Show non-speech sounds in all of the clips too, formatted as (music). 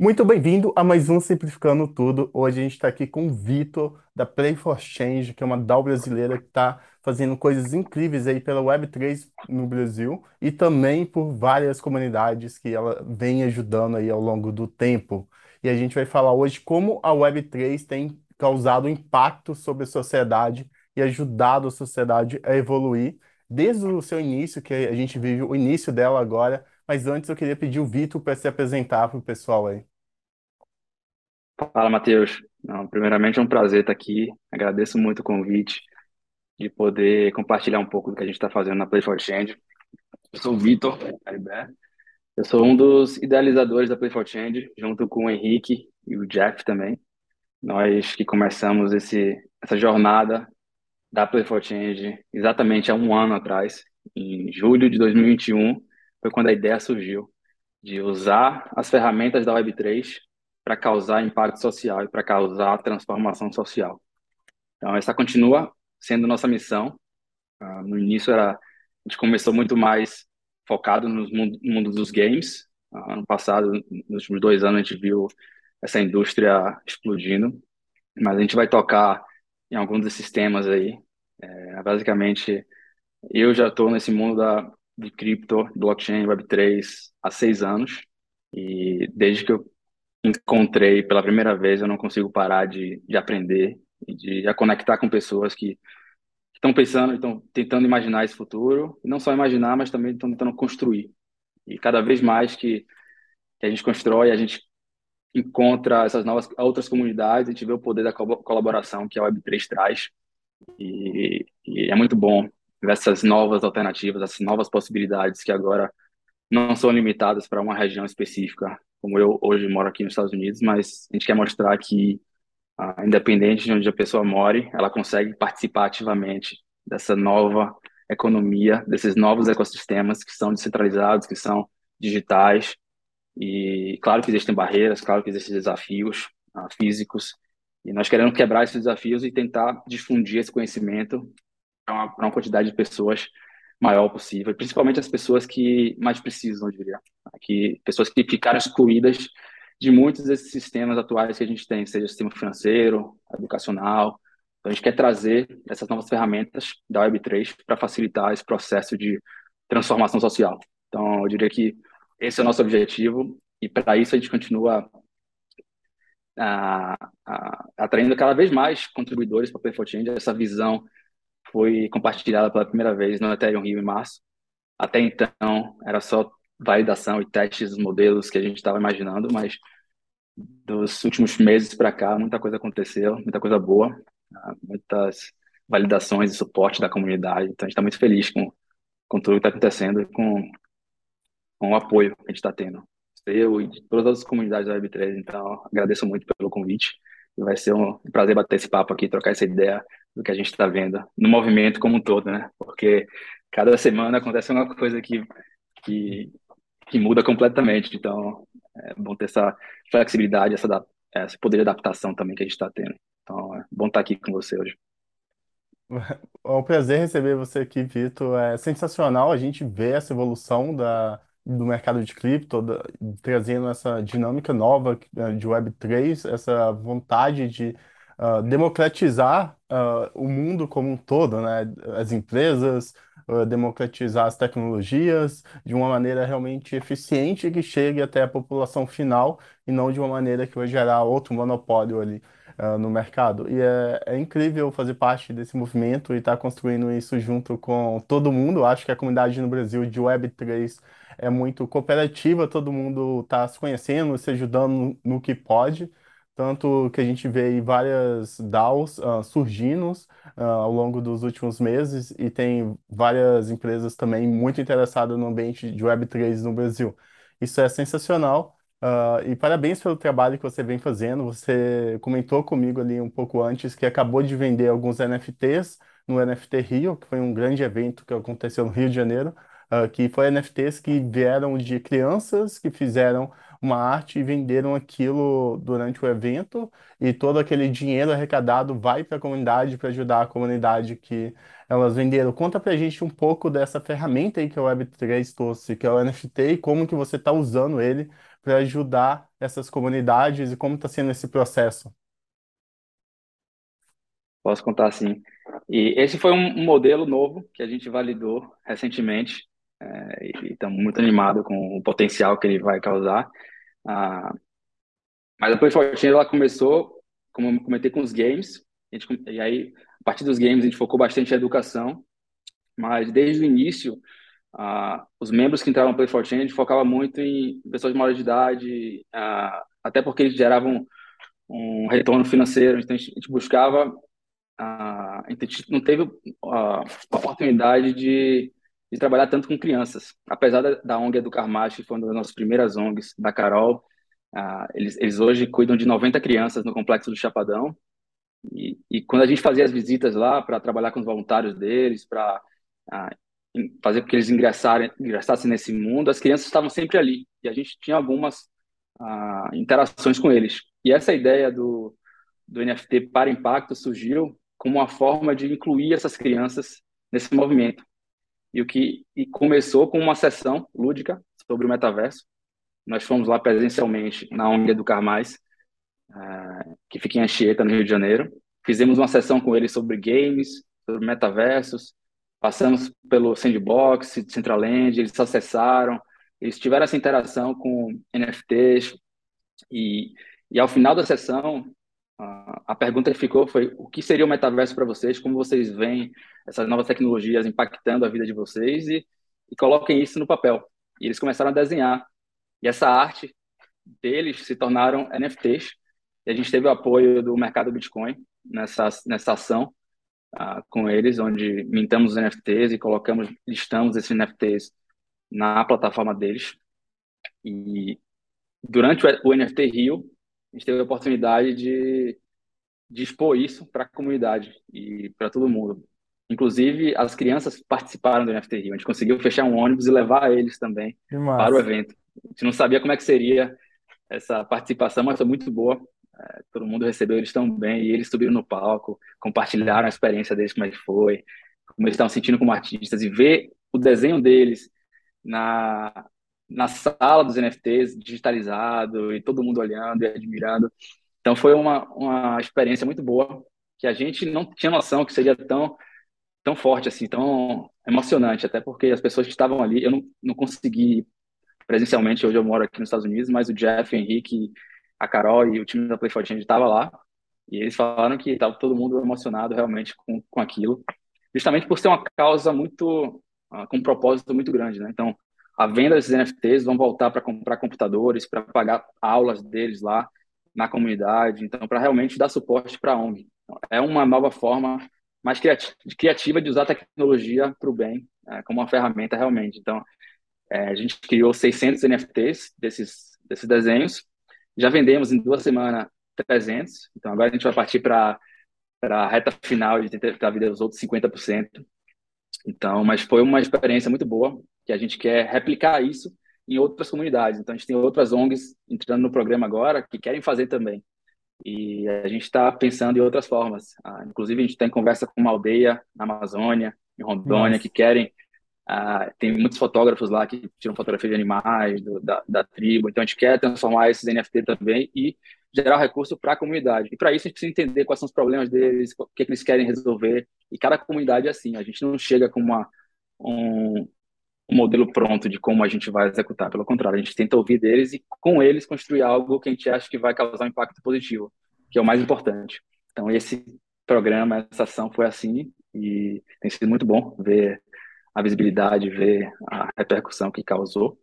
Muito bem-vindo a mais um Simplificando Tudo. Hoje a gente está aqui com o Vitor, da Play for Change, que é uma DAO brasileira que está fazendo coisas incríveis aí pela Web3 no Brasil e também por várias comunidades que ela vem ajudando aí ao longo do tempo. E a gente vai falar hoje como a Web3 tem causado impacto sobre a sociedade e ajudado a sociedade a evoluir desde o seu início, que a gente vive o início dela agora. Mas antes eu queria pedir o Vitor para se apresentar para o pessoal aí. Fala, Matheus. Não, primeiramente é um prazer estar aqui. Agradeço muito o convite de poder compartilhar um pouco do que a gente está fazendo na Play for Change. Eu sou o Vitor. Eu sou um dos idealizadores da Play for Change, junto com o Henrique e o Jeff também. Nós que começamos esse, essa jornada da Play for Change exatamente há um ano atrás, em julho de 2021, foi quando a ideia surgiu de usar as ferramentas da Web3 para causar impacto social e para causar transformação social. Então, essa continua sendo nossa missão. Uh, no início, era, a gente começou muito mais focado no mundo, no mundo dos games. Uh, ano passado, nos últimos dois anos, a gente viu essa indústria explodindo. Mas a gente vai tocar em alguns desses temas aí. É, basicamente, eu já estou nesse mundo da, de cripto, blockchain, Web3 há seis anos. E desde que eu encontrei pela primeira vez, eu não consigo parar de, de aprender e de, de conectar com pessoas que estão pensando, estão tentando imaginar esse futuro, e não só imaginar, mas também estão tentando construir. E cada vez mais que, que a gente constrói, a gente encontra essas novas outras comunidades, a gente vê o poder da colaboração que a Web3 traz. E, e é muito bom ver essas novas alternativas, essas novas possibilidades que agora não são limitadas para uma região específica, como eu hoje moro aqui nos Estados Unidos, mas a gente quer mostrar que, uh, independente de onde a pessoa more, ela consegue participar ativamente dessa nova economia, desses novos ecossistemas que são descentralizados, que são digitais. E claro que existem barreiras, claro que existem desafios uh, físicos, e nós queremos quebrar esses desafios e tentar difundir esse conhecimento para uma, uma quantidade de pessoas maior possível, principalmente as pessoas que mais precisam, eu diria. Que, pessoas que ficaram excluídas de muitos desses sistemas atuais que a gente tem, seja o sistema financeiro, educacional. Então, a gente quer trazer essas novas ferramentas da Web3 para facilitar esse processo de transformação social. Então, eu diria que esse é o nosso objetivo e para isso a gente continua a, a, atraindo cada vez mais contribuidores para o Play Change, essa visão foi compartilhada pela primeira vez no Ethereum Rio em março. Até então, era só validação e testes dos modelos que a gente estava imaginando, mas dos últimos meses para cá, muita coisa aconteceu, muita coisa boa, ah, muitas validações e suporte da comunidade. Então, a gente está muito feliz com, com tudo que está acontecendo e com, com o apoio que a gente está tendo. Eu e todas as comunidades da Web3. Então, agradeço muito pelo convite. Vai ser um prazer bater esse papo aqui, trocar essa ideia do que a gente está vendo no movimento como um todo, né? Porque cada semana acontece uma coisa que, que, que muda completamente. Então, é bom ter essa flexibilidade, essa, esse poder de adaptação também que a gente está tendo. Então, é bom estar tá aqui com você hoje. (laughs) É um prazer receber você aqui, Vitor. É sensacional a gente ver essa evolução da, do mercado de cripto, da, trazendo essa dinâmica nova é, de Web3, essa vontade de uh, democratizar uh, o mundo como um todo, né? As empresas, uh, democratizar as tecnologias de uma maneira realmente eficiente que chegue até a população final e não de uma maneira que vai gerar outro monopólio ali. no mercado. E é, é incrível fazer parte desse movimento e estar tá construindo isso junto com todo mundo. Acho que a comunidade no Brasil de Web3 é muito cooperativa, todo mundo está se conhecendo, se ajudando no, no que pode. Tanto que a gente vê aí várias DAOs uh, surgindo uh, ao longo dos últimos meses e tem várias empresas também muito interessadas no ambiente de Web3 no Brasil. Isso é sensacional. Uh, e parabéns pelo trabalho que você vem fazendo. Você comentou comigo ali um pouco antes que acabou de vender alguns NFTs no NFT Rio, que foi um grande evento que aconteceu no Rio de Janeiro, que foi NFTs que vieram de crianças que fizeram uma arte e venderam aquilo durante o evento e todo aquele dinheiro arrecadado vai para a comunidade para ajudar a comunidade que elas venderam. Conta para a gente um pouco dessa ferramenta aí que a Web3 trouxe, que é o NFT, e como que você está usando ele para ajudar essas comunidades e como está sendo esse processo? Posso contar sim. E esse foi um, um modelo novo que a gente validou recentemente é, e estamos muito animados com o potencial que ele vai causar. Ah, mas a Play ela começou, como eu comentei, com os games. Gente, e aí, a partir dos games, a gente focou bastante em educação. Mas desde o início, ah, os membros que entravam no Play for Change focavam muito em pessoas de maior de idade, ah, até porque eles geravam um retorno financeiro. Então, a gente buscava a, gente não teve a, oportunidade de, de, trabalhar tanto com crianças. Apesar da, da ONG Educar Mais, que foi uma das nossas primeiras ONGs, da Carol, eles, eles hoje cuidam de 90 crianças no Complexo do Chapadão. E, e quando a gente fazia as visitas lá para trabalhar com os voluntários deles, para fazer com que eles ingressarem, ingressassem nesse mundo, as crianças estavam sempre ali. E a gente tinha algumas interações com eles. E essa ideia do, do NFT para impacto surgiu como uma forma de incluir essas crianças nesse movimento. E o que e começou com uma sessão lúdica sobre o metaverso. Nós fomos lá presencialmente na ONG Educar Mais, uh, que fica em Anchieta, no Rio de Janeiro. Fizemos uma sessão com eles sobre games, sobre metaversos. Passamos pelo Sandbox, Centraland, eles acessaram, eles tiveram essa interação com NFTs. E, e ao final da sessão, a pergunta que ficou foi: o que seria o metaverso para vocês? Como vocês veem essas novas tecnologias impactando a vida de vocês? E, e coloquem isso no papel. E eles começaram a desenhar. E essa arte deles se tornaram NFTs. E a gente teve o apoio do mercado Bitcoin nessa, nessa ação uh, com eles, onde mintamos os NFTs e colocamos, listamos esses NFTs na plataforma deles. E durante o NFT Rio, a gente teve a oportunidade de, de expor isso para a comunidade e para todo mundo. Inclusive, as crianças participaram do NFT Rio. A gente conseguiu fechar um ônibus e levar eles também para o evento. A gente não sabia como é que seria essa participação, mas foi muito boa. É, todo mundo recebeu eles tão bem e eles subiram no palco, compartilharam a experiência deles, como é que foi, como eles estavam sentindo como artistas e ver o desenho deles na, na sala dos NFTs, digitalizado, e todo mundo olhando e admirando. Então foi uma, uma experiência muito boa, que a gente não tinha noção que seria tão, tão forte, assim, tão emocionante, até porque as pessoas que estavam ali, eu não, não consegui presencialmente, hoje eu moro aqui nos Estados Unidos, mas o Jeff, o Henrique, a Carol e o time da Play for estava lá, e eles falaram que estava todo mundo emocionado realmente com, com aquilo, justamente por ser uma causa muito, uh, com um propósito muito grande, né? Então, a venda desses NFTs vão voltar para comprar computadores, para pagar aulas deles lá na comunidade, então para realmente dar suporte para a ONG. É uma nova forma mais criativa de usar a tecnologia para o bem, é, como uma ferramenta realmente. Então, é, a gente criou 600 NFTs desses, desses desenhos, já vendemos em duas semanas 300, então agora a gente vai partir para a reta final de tentar vender os outros 50%. Então, mas foi uma experiência muito boa, que a gente quer replicar isso em outras comunidades. Então, a gente tem outras ONGs entrando no programa agora que querem fazer também. E a gente está pensando em outras formas. Ah, inclusive, a gente tem conversa com uma aldeia na Amazônia, em Rondônia, Nossa. que querem. Ah, tem muitos fotógrafos lá que tiram fotografia de animais, do, da, da tribo. Então, a gente quer transformar esses NFT também e gerar recurso para a comunidade. E para isso, a gente precisa entender quais são os problemas deles, o que, é que eles querem resolver. E cada comunidade é assim. A gente não chega com uma, um, um modelo pronto de como a gente vai executar. Pelo contrário, a gente tenta ouvir deles e com eles construir algo que a gente acha que vai causar um impacto positivo, que é o mais importante. Então, esse programa, essa ação foi assim e tem sido muito bom ver a visibilidade, ver a repercussão que causou.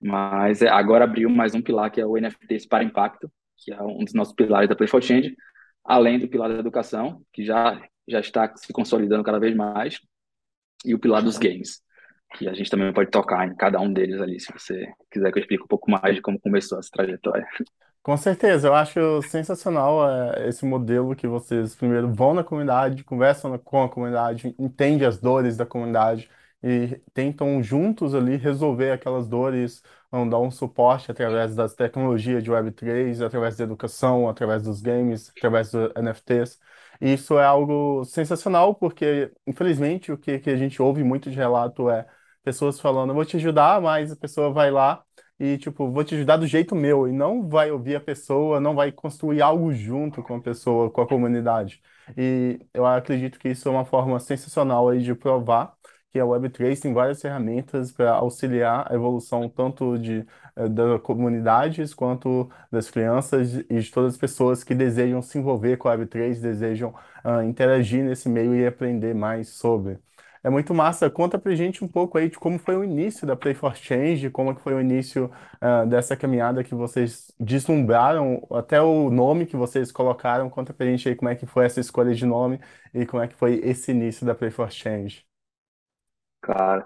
Mas é, agora abriu mais um pilar que é o NFTs para impacto, que é um dos nossos pilares da Play for Change, além do pilar da educação, que já já está se consolidando cada vez mais, e o pilar dos games que a gente também pode tocar em cada um deles ali, se você quiser que eu explique um pouco mais de como começou essa trajetória. Com certeza, eu acho sensacional é, esse modelo que vocês primeiro vão na comunidade, conversam com a comunidade, entendem as dores da comunidade e tentam juntos ali resolver aquelas dores, vão dar um suporte através das tecnologias de Web3, através da educação, através dos games, através dos NFTs. E isso é algo sensacional, porque, infelizmente, o que, que a gente ouve muito de relato é pessoas falando, eu vou te ajudar, mas a pessoa vai lá e, tipo, vou te ajudar do jeito meu, e não vai ouvir a pessoa, não vai construir algo junto com a pessoa, com a comunidade. E eu acredito que isso é uma forma sensacional aí de provar que a Web3 tem várias ferramentas para auxiliar a evolução tanto de, eh, das comunidades quanto das crianças e de todas as pessoas que desejam se envolver com a Web3, desejam ah, interagir nesse meio e aprender mais sobre. É muito massa. Conta pra gente um pouco aí de como foi o início da Play for Change, como que foi o início ah, dessa caminhada que vocês deslumbraram, até o nome que vocês colocaram. Conta pra gente aí como é que foi essa escolha de nome e como é que foi esse início da Play for Change. Claro.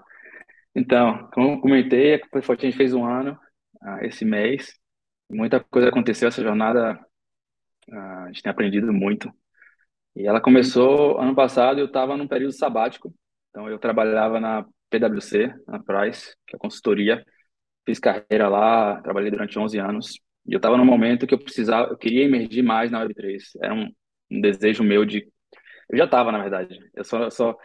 Então, como eu comentei, a Play for Change fez um ano ah, esse mês. Muita coisa aconteceu, essa jornada ah, a gente tem aprendido muito. E ela começou ano passado, eu estava num período sabático, então eu trabalhava na PwC, na Price, que é a consultoria, fiz carreira lá, trabalhei durante 11 anos, e eu estava num momento que eu precisava, eu queria emergir mais na Web3, era um, um desejo meu de, eu já estava na verdade, eu só, eu só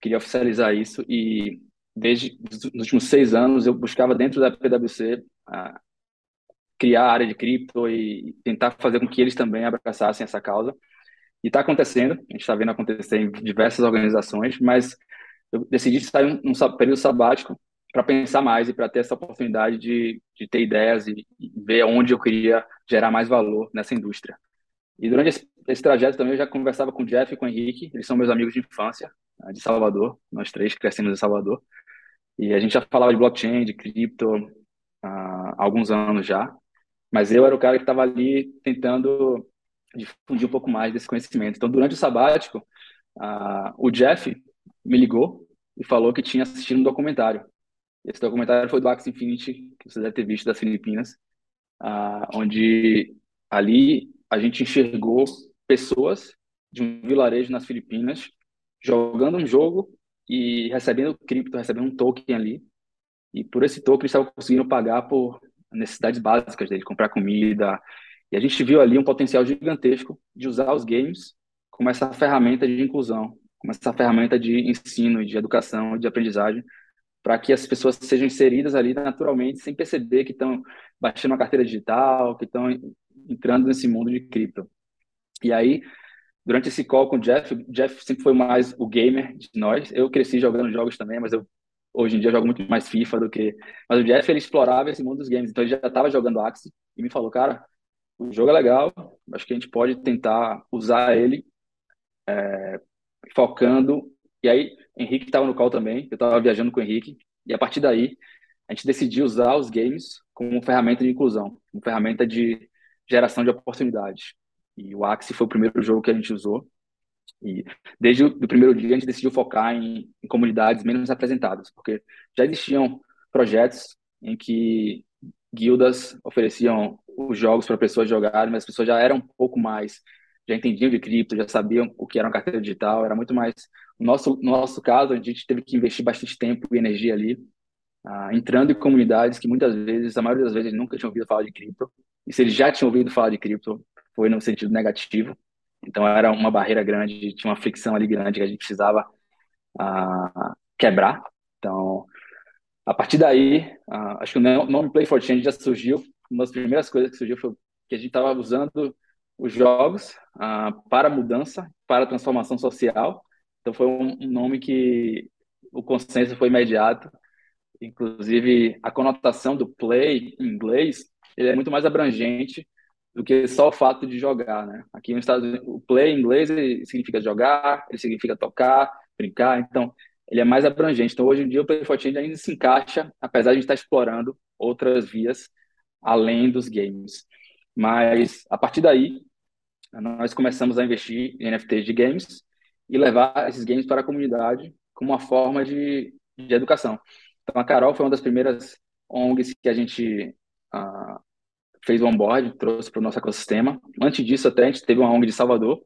queria oficializar isso e desde os últimos seis anos eu buscava dentro da PwC a, criar a área de cripto e tentar fazer com que eles também abraçassem essa causa. E está acontecendo, a gente está vendo acontecer em diversas organizações, mas eu decidi sair num, num período sabático para pensar mais e para ter essa oportunidade de, de ter ideias e, e, ver onde eu queria gerar mais valor nessa indústria. E durante esse, esse, trajeto também eu já conversava com o Jeff e com o Henrique, eles são meus amigos de infância, né, de Salvador, nós três crescemos em Salvador, e a gente já falava de blockchain, de cripto, há alguns anos já, mas eu era o cara que estava ali tentando difundir um pouco mais desse conhecimento. Então, durante o sabático, uh, o Jeff me ligou e falou que tinha assistido um documentário. Esse documentário foi do Axie Infinity, que você deve ter visto, das Filipinas, uh, onde ali a gente enxergou pessoas de um vilarejo nas Filipinas jogando um jogo e recebendo cripto, recebendo um token ali. E por esse token eles estavam conseguindo pagar por necessidades básicas dele, comprar comida, e a gente viu ali um potencial gigantesco de usar os games como essa ferramenta de inclusão, como essa ferramenta de ensino, de educação, de aprendizagem, para que as pessoas sejam inseridas ali naturalmente, sem perceber que estão baixando uma carteira digital, que estão entrando nesse mundo de cripto. E aí, durante esse call com o Jeff, o Jeff sempre foi mais o gamer de nós. Eu cresci jogando jogos também, mas eu hoje em dia jogo muito mais FIFA do que. Mas o Jeff ele explorava esse mundo dos games, então ele já estava jogando Axie e me falou, cara, o jogo é legal, acho que a gente pode tentar usar ele é, focando. E aí, Henrique estava no call também, eu estava viajando com o Henrique, e a partir daí, a gente decidiu usar os games como ferramenta de inclusão, como ferramenta de geração de oportunidades. E o Axie foi o primeiro jogo que a gente usou. E desde o primeiro dia, a gente decidiu focar em, em comunidades menos representadas, porque já existiam projetos em que guildas ofereciam os jogos para pessoas jogarem, mas as pessoas já eram um pouco mais, já entendiam de cripto, já sabiam o que era uma carteira digital, era muito mais. No nosso, no nosso caso, a gente teve que investir bastante tempo e energia ali, uh, entrando em comunidades que muitas vezes, a maioria das vezes, nunca tinham ouvido falar de cripto, e se eles já tinham ouvido falar de cripto, foi no sentido negativo. Então era uma barreira grande, tinha uma fricção ali grande que a gente precisava uh, quebrar. Então, a partir daí, uh, acho que o nome Play for Change já surgiu uma das primeiras coisas que surgiu foi que a gente estava usando os jogos uh, para mudança, para transformação social. Então foi um, nome que o consenso foi imediato. Inclusive, a conotação do play em inglês ele é muito mais abrangente do que só o fato de jogar, né? Aqui nos Estados Unidos, o play em inglês significa jogar, ele significa tocar, brincar, então ele é mais abrangente. Então, hoje em dia, o Play for Change ainda se encaixa, apesar de a gente estar explorando outras vias além dos games. Mas a partir daí, nós começamos a investir em NFTs de games e levar esses games para a comunidade como uma forma de, de educação. Então, a Carol foi uma das primeiras ONGs que a gente uh, fez o onboard, trouxe para o nosso ecossistema. Antes disso, até a gente teve uma ONG de Salvador,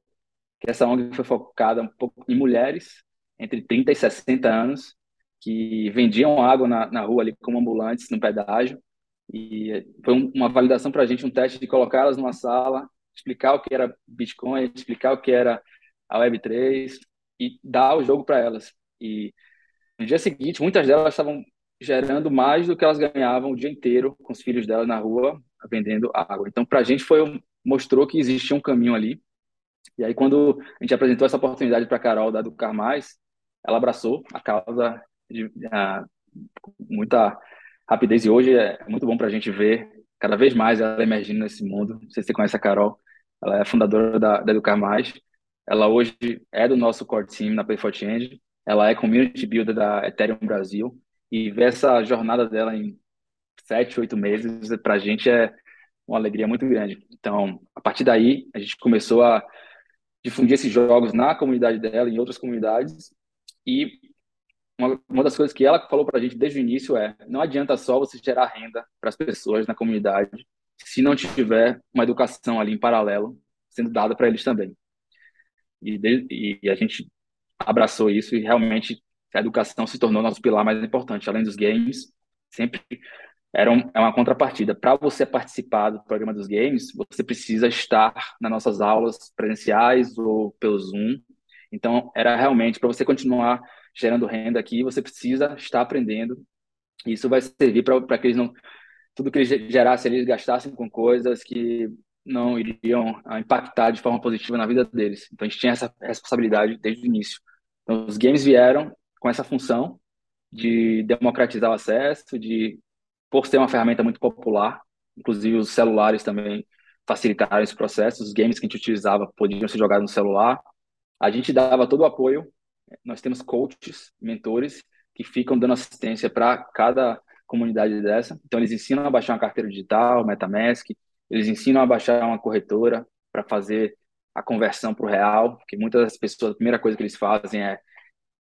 que essa ONG foi focada um pouco em mulheres entre 30 e 60 anos, que vendiam água na, na rua ali como ambulantes no pedágio e foi uma validação para a gente, um teste de colocá-las numa sala, explicar o que era Bitcoin, explicar o que era a Web3 e dar o jogo para elas. E no dia seguinte, muitas delas estavam gerando mais do que elas ganhavam o dia inteiro com os filhos delas na rua vendendo água. Então, para a gente foi mostrou que existia um caminho ali. E aí, quando a gente apresentou essa oportunidade para a Carol da Educar Mais, ela abraçou a causa de, uh, muita rapidez. E hoje é muito bom para a gente ver cada vez mais ela emergindo nesse mundo. Não sei se você conhece a Carol, ela é fundadora da, da Educar Mais. Ela hoje é do nosso core team na Play for Change. Ela é community builder da Ethereum Brasil. E ver essa jornada dela em sete, oito meses, para a gente é uma alegria muito grande. Então, a partir daí, a gente começou a difundir esses jogos na comunidade dela, em outras comunidades. E uma, uma das coisas que ela falou para a gente desde o início é: não adianta só você gerar renda para as pessoas na comunidade se não tiver uma educação ali em paralelo sendo dada para eles também. E, de, e a gente abraçou isso e realmente a educação se tornou nosso pilar mais importante, além dos games, sempre era um, é uma contrapartida. Para você participar do programa dos games, você precisa estar nas nossas aulas presenciais ou pelo Zoom. Então, era realmente para você continuar gerando renda aqui, você precisa estar aprendendo. Isso vai servir para que eles não. Tudo que eles gerassem, eles gastassem com coisas que não iriam ah, impactar de forma positiva na vida deles. Então, a gente tinha essa responsabilidade desde o início. Então, os games vieram com essa função de democratizar o acesso, de por ser uma ferramenta muito popular, inclusive os celulares também facilitaram esse processo, os games que a gente utilizava podiam ser jogados no celular. A gente dava todo o apoio, nós temos coaches, mentores, que ficam dando assistência para cada comunidade dessa. Então, eles ensinam a baixar uma carteira digital, MetaMask, eles ensinam a baixar uma corretora para fazer a conversão para o real, porque muitas das pessoas, a primeira coisa que eles fazem é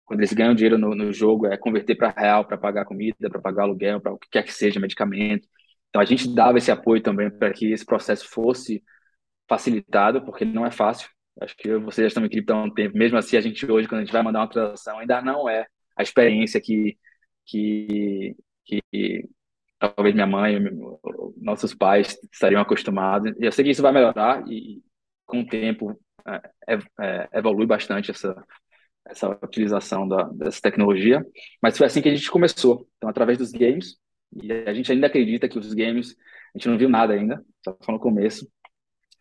quando eles ganham dinheiro no, no jogo, é converter para real, para pagar comida, para pagar aluguel, para o que quer que seja, medicamento. Então, a gente dava esse apoio também para que esse processo fosse facilitado, porque não é fácil. Acho que vocês já estão em cripto há um tempo. Mesmo assim, a gente hoje, quando a gente vai mandar uma transação, ainda não é a experiência que, que, que talvez minha mãe, nossos pais estariam acostumados. Eu sei que isso vai melhorar e, com o tempo, é, é, evolui bastante essa, essa utilização da, dessa tecnologia, mas foi assim que a gente começou. Então, através dos games, e a gente ainda acredita que os games, a gente não viu nada ainda, só no começo,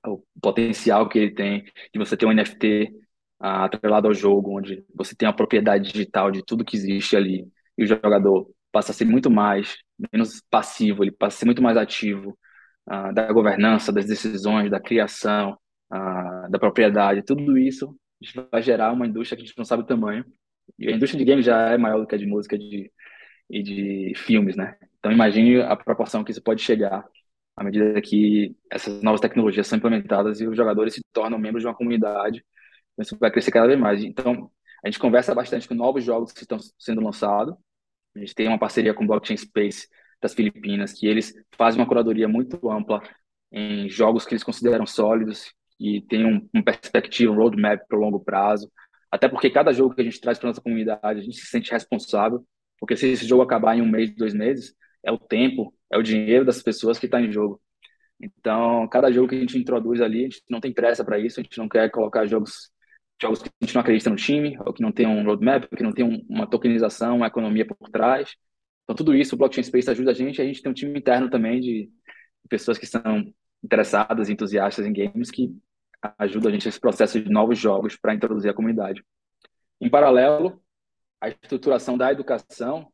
o potencial que ele tem de você ter um NFT ah, atrelado ao jogo, onde você tem a propriedade digital de tudo que existe ali, e o jogador passa a ser muito mais, menos passivo, ele passa a ser muito mais ativo ah, da governança, das decisões, da criação, ah, da propriedade, tudo isso vai gerar uma indústria que a gente não sabe o tamanho. E a indústria de games já é maior do que a de música de, e de filmes, né? Então imagine a proporção que isso pode chegar à medida que essas novas tecnologias são implementadas e os jogadores se tornam membros de uma comunidade. Isso vai crescer cada vez mais. Então, a gente conversa bastante com novos jogos que estão sendo lançados. A gente tem uma parceria com o Blockchain Space das Filipinas, que eles fazem uma curadoria muito ampla em jogos que eles consideram sólidos, e tem um, um perspectiva, um roadmap para o longo prazo. Até porque cada jogo que a gente traz para nossa comunidade, a gente se sente responsável, porque se esse jogo acabar em um mês, dois meses, é o tempo, é o dinheiro das pessoas que está em jogo. Então, cada jogo que a gente introduz ali, a gente não tem pressa para isso, a gente não quer colocar jogos, jogos que a gente não acredita no time, ou que não tem um roadmap, que não tem um, uma tokenização, uma economia por trás. Então, tudo isso, o Blockchain Space ajuda a gente, a gente tem um time interno também de pessoas que são interessadas, entusiastas em games, que ajuda a gente nesse processo de novos jogos para introduzir a comunidade. Em paralelo, a estruturação da educação,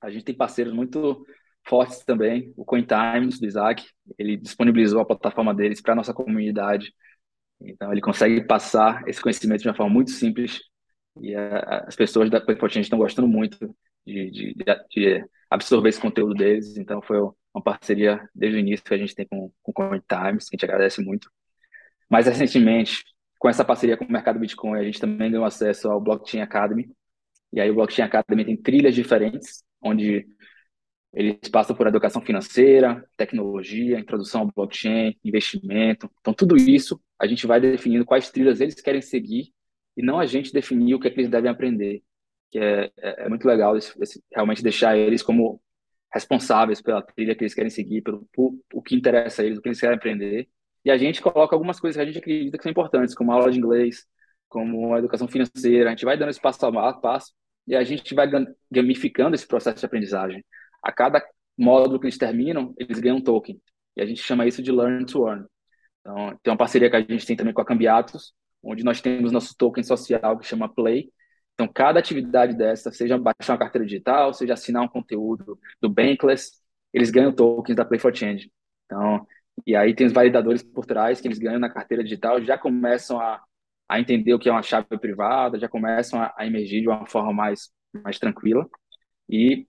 a gente tem parceiros muito fortes também. O CoinTimes, do Isaac, ele disponibilizou a plataforma deles para a nossa comunidade. Então, ele consegue passar esse conhecimento de uma forma muito simples e a, as pessoas da CoinFortune estão gostando muito de, de, de, absorver esse conteúdo deles. Então, foi uma parceria desde o início que a gente tem com, com o CoinTimes, que a gente agradece muito. Mais recentemente, com essa parceria com o mercado Bitcoin, a gente também ganhou acesso ao Blockchain Academy. E aí o Blockchain Academy tem trilhas diferentes, onde eles passam por educação financeira, tecnologia, introdução ao blockchain, investimento. Então, tudo isso a gente vai definindo quais trilhas eles querem seguir e não a gente definir o que, é que eles devem aprender. Que é, é, é muito legal esse, esse, realmente deixar eles como responsáveis pela trilha que eles querem seguir, pelo por, o que interessa a eles, o que eles querem aprender. E a gente coloca algumas coisas que a gente acredita que são importantes, como aula de inglês, como a educação financeira. A gente vai dando esse passo a passo e a gente vai gamificando esse processo de aprendizagem. A cada módulo que eles terminam, eles ganham um token. E a gente chama isso de Learn to Earn. Então, tem uma parceria que a gente tem também com a Cambiatos, onde nós temos nosso token social que chama Play. Então, cada atividade dessa, seja baixar uma carteira digital, seja assinar um conteúdo do Bankless, eles ganham tokens da Play for Change. Então, e aí tem os validadores por trás que eles ganham na carteira digital, já começam a, a entender o que é uma chave privada, já começam a, a emergir de uma forma mais, mais tranquila. E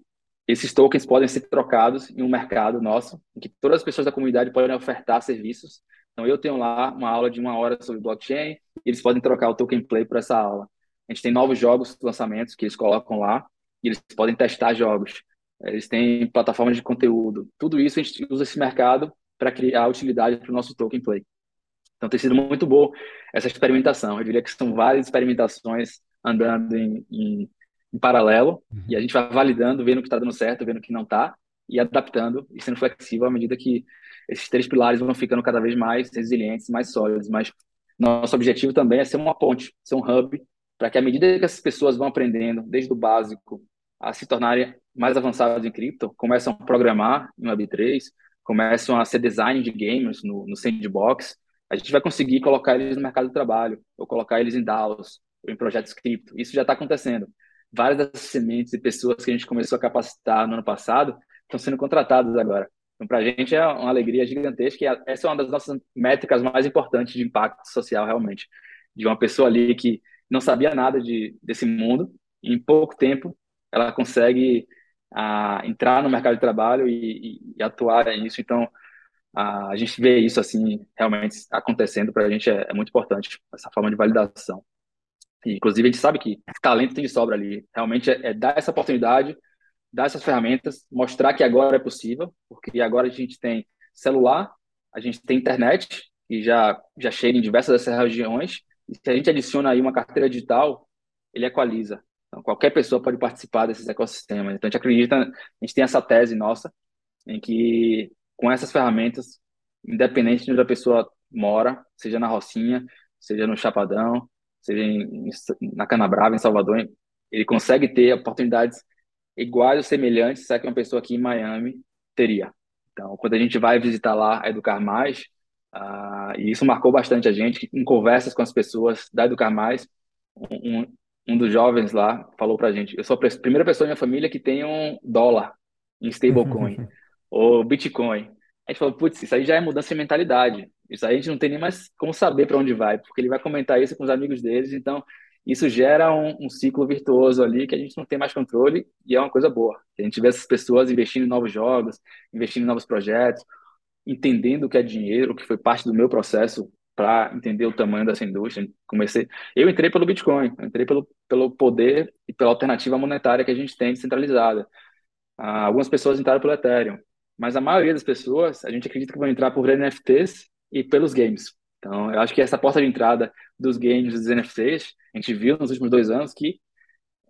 esses tokens podem ser trocados em um mercado nosso, em que todas as pessoas da comunidade podem ofertar serviços. Então, eu tenho lá uma aula de uma hora sobre blockchain, e eles podem trocar o token play por essa aula. A gente tem novos jogos, lançamentos que eles colocam lá, e eles podem testar jogos. Eles têm plataformas de conteúdo. Tudo isso a gente usa esse mercado para criar utilidade para o nosso token play. Então tem sido muito bom essa experimentação. Eu diria que são várias experimentações andando em, em, em paralelo uhum. e a gente vai validando, vendo o que está dando certo, vendo o que não está e adaptando e sendo flexível à medida que esses três pilares vão ficando cada vez mais resilientes, mais sólidos. Mas nosso objetivo também é ser uma ponte, ser um hub para que à medida que essas pessoas vão aprendendo, desde o básico a se tornarem mais avançadas em cripto, começam a programar em Web3, começam a ser design de games no, no sandbox, a gente vai conseguir colocar eles no mercado de trabalho, ou colocar eles em DAOs, ou em projetos cripto. Isso já está acontecendo. Várias das sementes e pessoas que a gente começou a capacitar no ano passado estão sendo contratadas agora. Então, para a gente é uma alegria gigantesca e essa é uma das nossas métricas mais importantes de impacto social, realmente. De uma pessoa ali que não sabia nada de, desse mundo, em pouco tempo ela consegue a entrar no mercado de trabalho e, e, e atuar nisso. Então, a, a, gente vê isso assim realmente acontecendo para a gente é, é, muito importante essa forma de validação. E, inclusive, a gente sabe que talento tem de sobra ali. Realmente é, é dar essa oportunidade, dar essas ferramentas, mostrar que agora é possível, porque agora a gente tem celular, a gente tem internet, que já, já chega em diversas dessas regiões, e se a gente adiciona aí uma carteira digital, ele equaliza. Então, qualquer pessoa pode participar desses ecossistemas. Então, a gente acredita, a gente tem essa tese nossa, em que com essas ferramentas, independente de onde a pessoa mora, seja na Rocinha, seja no Chapadão, seja em, na Canabrava, em Salvador, ele consegue ter oportunidades iguais ou semelhantes a que uma pessoa aqui em Miami teria. Então, quando a gente vai visitar lá a Educar Mais, uh, e isso marcou bastante a gente, em conversas com as pessoas da Educar Mais, um, um dos jovens lá falou pra gente: eu sou a primeira pessoa da minha família que tem um dólar em stablecoin (laughs) ou Bitcoin. A gente falou: putz, isso aí já é mudança de mentalidade. Isso aí a gente não tem nem mais como saber para onde vai, porque ele vai comentar isso com os amigos deles. Então, isso gera um, um, ciclo virtuoso ali que a gente não tem mais controle e é uma coisa boa. A gente vê essas pessoas investindo em novos jogos, investindo em novos projetos, entendendo o que é dinheiro, que foi parte do meu processo para entender o tamanho dessa indústria. Comecei, eu entrei pelo Bitcoin, entrei pelo, pelo poder e pela alternativa monetária que a gente tem descentralizada. Ah, algumas pessoas entraram pelo Ethereum, mas a maioria das pessoas, a gente acredita que vão entrar por NFTs e pelos games. Então, eu acho que essa porta de entrada dos games, dos NFTs, a gente viu nos últimos dois anos que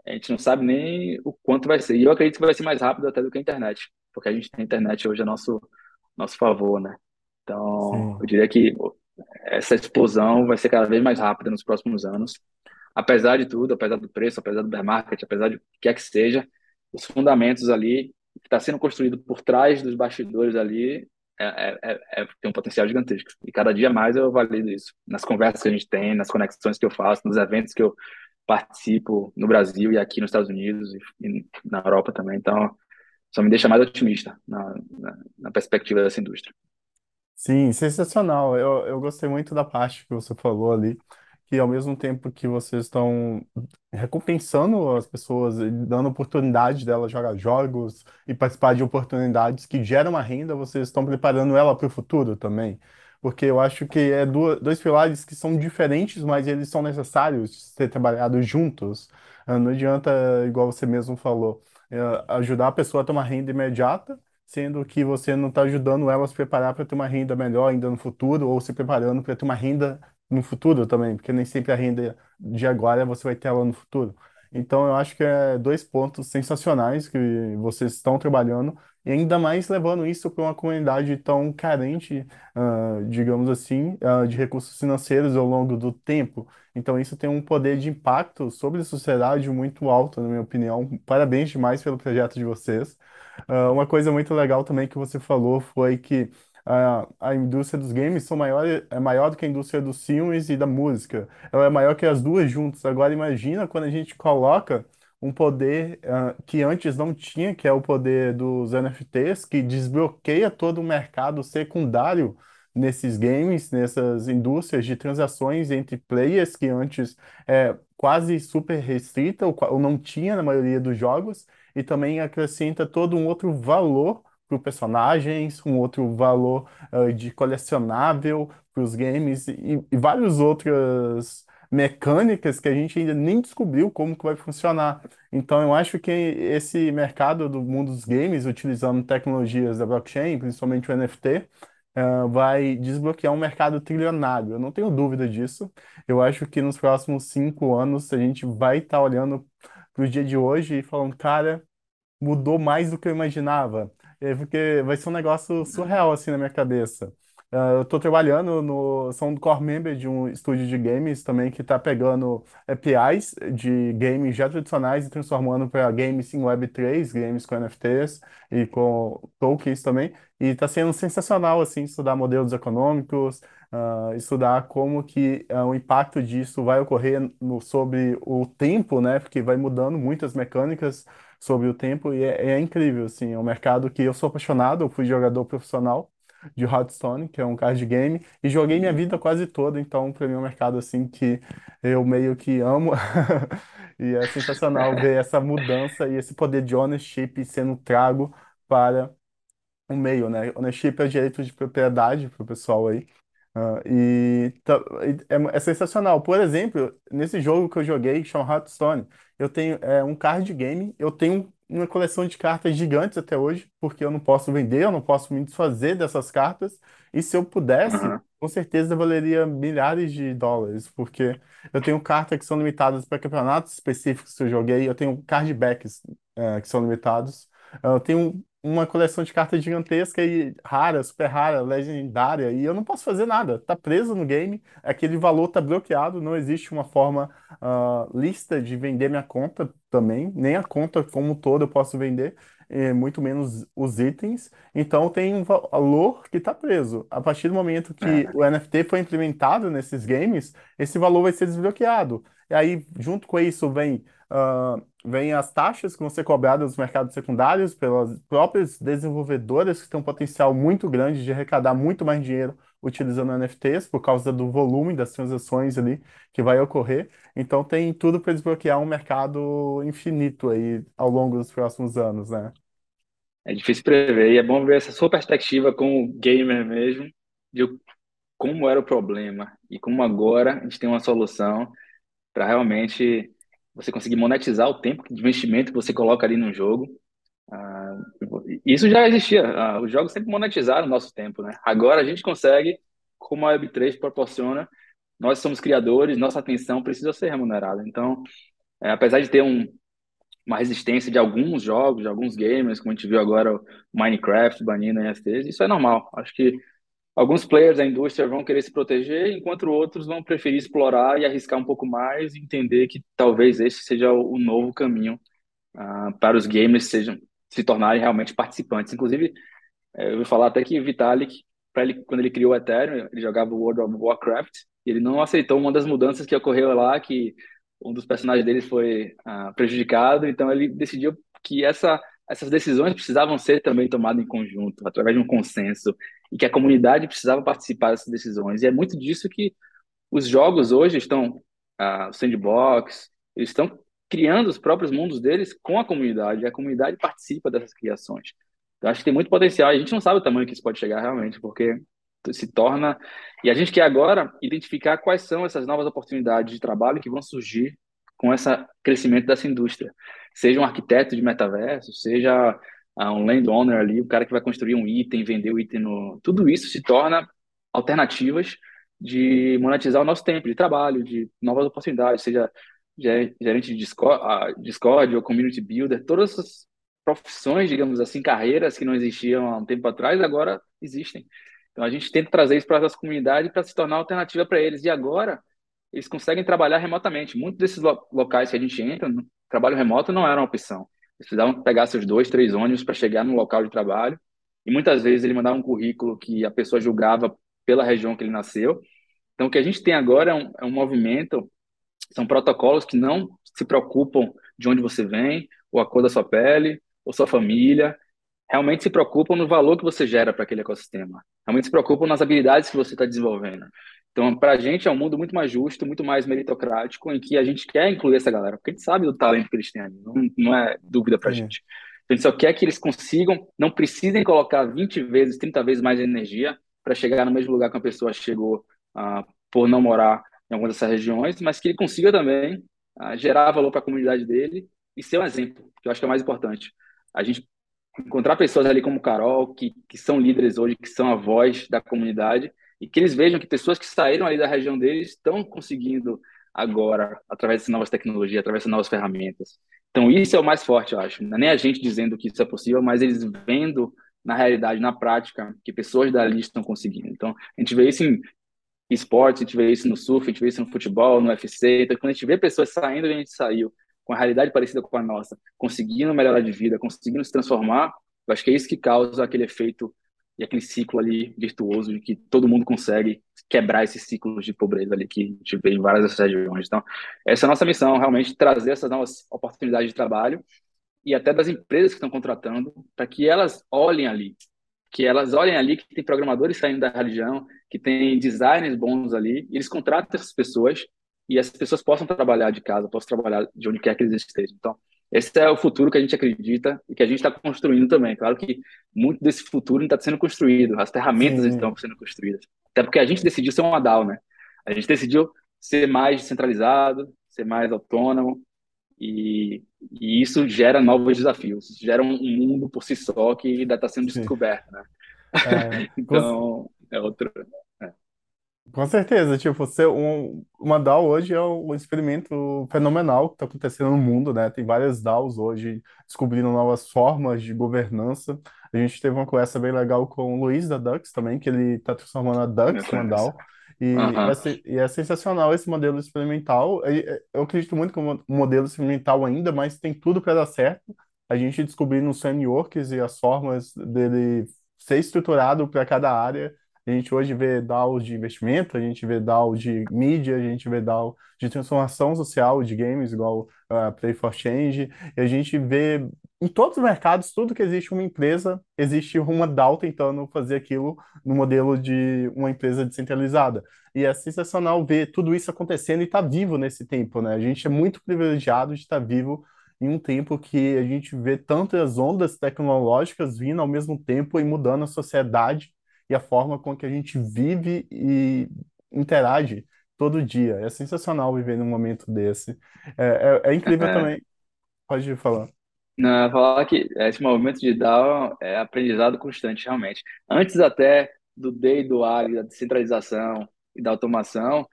a gente não sabe nem o quanto vai ser. E eu acredito que vai ser mais rápido até do que a internet, porque a gente tem a internet hoje a nosso, nosso favor, né? Então, Sim. eu diria que essa explosão vai ser cada vez mais rápida nos próximos anos. Apesar de tudo, apesar do preço, apesar do bear market, apesar de o que quer que seja, os fundamentos ali, que está sendo construído por trás dos bastidores ali, é, é, é, é, tem um potencial gigantesco. E cada dia mais eu valido isso. Nas conversas que a gente tem, nas conexões que eu faço, nos eventos que eu participo no Brasil e aqui nos Estados Unidos e, e na Europa também. Então, só me deixa mais otimista na, na, na perspectiva dessa indústria. Sim, sensacional. Eu, eu gostei muito da parte que você falou ali, que ao mesmo tempo que vocês estão recompensando as pessoas, dando oportunidade delas jogar jogos e participar de oportunidades que geram uma renda, vocês estão preparando ela para o futuro também. Porque eu acho que é duas, dois pilares que são diferentes, mas eles são necessários ser trabalhados juntos. Ah, Não adianta, igual você mesmo falou, eh, ajudar a pessoa a ter uma renda imediata sendo que você não está ajudando ela a se preparar para ter uma renda melhor ainda no futuro, ou se preparando para ter uma renda no futuro também, porque nem sempre a renda de agora você vai ter ela no futuro. Então, eu acho que é dois pontos sensacionais que vocês estão trabalhando E ainda mais levando isso para uma comunidade tão carente, ah, digamos assim, ah, de recursos financeiros ao longo do tempo. Então, isso tem um poder de impacto sobre a sociedade muito alto, na minha opinião. Parabéns demais pelo projeto de vocês. Ah, uma coisa muito legal também que você falou foi que a, a indústria dos games são maior, é maior do que a indústria dos filmes e da música. Ela é maior que as duas juntas. Agora, imagina quando a gente coloca um poder ah, que antes não tinha, que é o poder dos NFTs, que desbloqueia todo o mercado secundário nesses games, nessas indústrias de transações entre players que antes é quase super restrita ou, ou não tinha na maioria dos jogos, e também acrescenta todo um outro valor para personagens, um outro valor ah, de colecionável para os games e, e várias outras mecânicas que a gente ainda nem descobriu como que vai funcionar. Então, eu acho que esse mercado do mundo dos games, utilizando tecnologias da blockchain, principalmente o NFT, eh, vai desbloquear um mercado trilionário. Eu não tenho dúvida disso. Eu acho que nos próximos cinco anos a gente vai estar olhando para o dia de hoje e falando, cara mudou mais do que eu imaginava. É porque vai ser um negócio surreal assim na minha cabeça. Ah, eu estou trabalhando no, sou um core member de um estúdio de games também que está pegando APIs de games já tradicionais e transformando para games em Web3, games com NFTs e com tokens também. E está sendo sensacional assim estudar modelos econômicos, ah, estudar como que ah, o impacto disso vai ocorrer no, sobre o tempo, né? Porque vai mudando muitas mecânicas sobre o tempo e é, é incrível, assim, é um mercado que eu sou apaixonado, eu fui jogador profissional de Hearthstone, que é um card game, e joguei minha vida quase toda, então para mim é um mercado, assim, que eu meio que amo, (laughs) e é sensacional (laughs) ver essa mudança e esse poder de ownership sendo trago para o meio, né? Ownership é direito de propriedade para o pessoal aí, ah, e tá- e é, é sensacional. Por exemplo, nesse jogo que eu joguei, que chama Hearthstone, eu tenho é, um card game, eu tenho uma coleção de cartas gigantes até hoje, porque eu não posso vender, eu não posso me desfazer dessas cartas. E se eu pudesse, Aham. com certeza valeria milhares de dólares, porque eu tenho cartas que são limitadas para campeonatos específicos que eu joguei, eu tenho card backs, é, que são limitados. Eu tenho uma coleção de cartas gigantesca e rara, super rara, legendária, e eu não posso fazer nada. Tá preso no game, aquele valor tá bloqueado, não existe uma forma ah, lista de vender minha conta também, nem a conta como todo eu posso vender, eh, muito menos os itens. Então tem um valor que tá preso. A partir do momento que É, o NFT foi implementado nesses games, esse valor vai ser desbloqueado. E aí, junto com isso, vem vem as taxas que vão ser cobradas nos mercados secundários pelas próprias desenvolvedoras que têm um potencial muito grande de arrecadar muito mais dinheiro utilizando NFTs por causa do volume das transações ali que vai ocorrer. Então tem tudo para desbloquear um mercado infinito aí ao longo dos próximos anos, né? é difícil prever e é bom ver essa sua perspectiva como gamer mesmo, de como era o problema e como agora a gente tem uma solução para realmente você conseguir monetizar o tempo de investimento que você coloca ali no jogo. Ah, isso já existia, ah, os jogos sempre monetizaram o nosso tempo, né? Agora a gente consegue, como a Web3 proporciona, nós somos criadores, nossa atenção precisa ser remunerada. Então, é, apesar de ter um, uma resistência de alguns jogos, de alguns gamers, como a gente viu agora Minecraft banindo NFTs, isso é normal. Acho que alguns players da indústria vão querer se proteger, enquanto outros vão preferir explorar e arriscar um pouco mais e entender que talvez esse seja o, novo caminho ah, para os gamers sejam se tornarem realmente participantes. Inclusive, eh, eu ouvi falar até que Vitalik, ele, quando ele criou o Ethereum, ele jogava World of Warcraft, e ele não aceitou uma das mudanças que ocorreu lá, que um dos personagens dele foi ah, prejudicado, então ele decidiu que essa, essas decisões precisavam ser também tomadas em conjunto, através de um consenso, e que a comunidade precisava participar dessas decisões. E é muito disso que os jogos hoje estão, ah, o sandbox, eles estão criando os próprios mundos deles com a comunidade, e a comunidade participa dessas criações. Então, acho que tem muito potencial. A gente não sabe o tamanho que isso pode chegar realmente, porque se torna. E a gente quer agora identificar quais são essas novas oportunidades de trabalho que vão surgir com esse crescimento dessa indústria. Seja um arquiteto de metaverso, seja ah, um landowner ali, o cara que vai construir um item, vender o item no. Tudo isso se torna alternativas de monetizar o nosso tempo de trabalho, de novas oportunidades, seja gerente de Discord, ah, Discord ou Community Builder, todas essas profissões, digamos assim, carreiras que não existiam há um tempo atrás, agora existem. Então a gente tenta trazer isso para as comunidades para se tornar alternativa para eles. E agora eles conseguem trabalhar remotamente. Muitos desses locais que a gente entra, trabalho remoto não era uma opção. Eles precisavam pegar seus dois, três ônibus para chegar no local de trabalho. E muitas vezes ele mandava um currículo que a pessoa julgava pela região que ele nasceu. Então, o que a gente tem agora é um, é um movimento, são protocolos que não se preocupam de onde você vem, ou a cor da sua pele, ou sua família. Realmente se preocupam no valor que você gera para aquele ecossistema. Realmente se preocupam nas habilidades que você está desenvolvendo. Então, para a gente é um mundo muito mais justo, muito mais meritocrático, em que a gente quer incluir essa galera, porque a gente sabe do talento que eles têm não, não é dúvida para a gente. A gente só quer que eles consigam, não precisem colocar 20 vezes, 30 vezes mais energia para chegar no mesmo lugar que a pessoa chegou uh, por não morar em alguma dessas regiões, mas que ele consiga também uh, gerar valor para a comunidade dele e ser um exemplo, que eu acho que é o mais importante. A gente encontrar pessoas ali como Carol, que, que são líderes hoje, que são a voz da comunidade, e que eles vejam que pessoas que saíram ali da região deles estão conseguindo agora, através dessas novas tecnologias, através dessas novas ferramentas. Então, isso é o mais forte, eu acho. Não é nem a gente dizendo que isso é possível, mas eles vendo na realidade, na prática, que pessoas dali estão conseguindo. Então, a gente vê isso em esportes, a gente vê isso no surf, a gente vê isso no futebol, no UFC. Então, quando a gente vê pessoas saindo, a gente saiu com a realidade parecida com a nossa, conseguindo melhorar de vida, conseguindo se transformar, eu acho que é isso que causa aquele efeito e aquele ciclo ali virtuoso de que todo mundo consegue quebrar esses ciclos de pobreza ali que a gente vê em várias dessas regiões. Então, essa é a nossa missão, realmente trazer essas novas oportunidades de trabalho e até das empresas que estão contratando para que elas olhem ali, que elas olhem ali que tem programadores saindo da religião, que tem designers bons ali, eles contratam essas pessoas e essas pessoas possam trabalhar de casa, possam trabalhar de onde quer que eles estejam. Então, esse é o futuro que a gente acredita e que a gente está construindo também. Claro que muito desse futuro está sendo construído, as ferramentas Sim. estão sendo construídas. Até porque a gente decidiu ser um DAO, né? A gente decidiu ser mais descentralizado, ser mais autônomo, e, e isso gera novos desafios, gera um mundo por si só que ainda está sendo descoberto, né? É, (laughs) então, é outro. Com certeza, tipo, ser um, uma DAO hoje é um experimento fenomenal que está acontecendo no mundo, né? Tem várias DAOs hoje descobrindo novas formas de governança. A gente teve uma conversa bem legal com o Luiz da Dux também, que ele está transformando a Dux numa DAO. E, é, e é sensacional esse modelo experimental. Eu acredito muito que o modelo experimental ainda, mas tem tudo para dar certo. A gente descobrindo os frameworks e as formas dele ser estruturado para cada área a gente hoje vê DAOs de investimento, a gente vê DAO de mídia, a gente vê DAO de transformação social de games, igual uh, Play for Change, e a gente vê em todos os mercados, tudo que existe uma empresa, existe uma DAO tentando fazer aquilo no modelo de uma empresa descentralizada. E é sensacional ver tudo isso acontecendo e estar tá vivo nesse tempo, né? A gente é muito privilegiado de estar tá vivo em um tempo que a gente vê tantas ondas tecnológicas vindo ao mesmo tempo e mudando a sociedade e a forma com que a gente vive e interage todo dia. É sensacional viver num momento desse. É, é, é incrível É, também. Pode falar. não, falar que esse movimento de DAO é aprendizado constante, realmente. Antes até do D e do A, e da descentralização e da automação,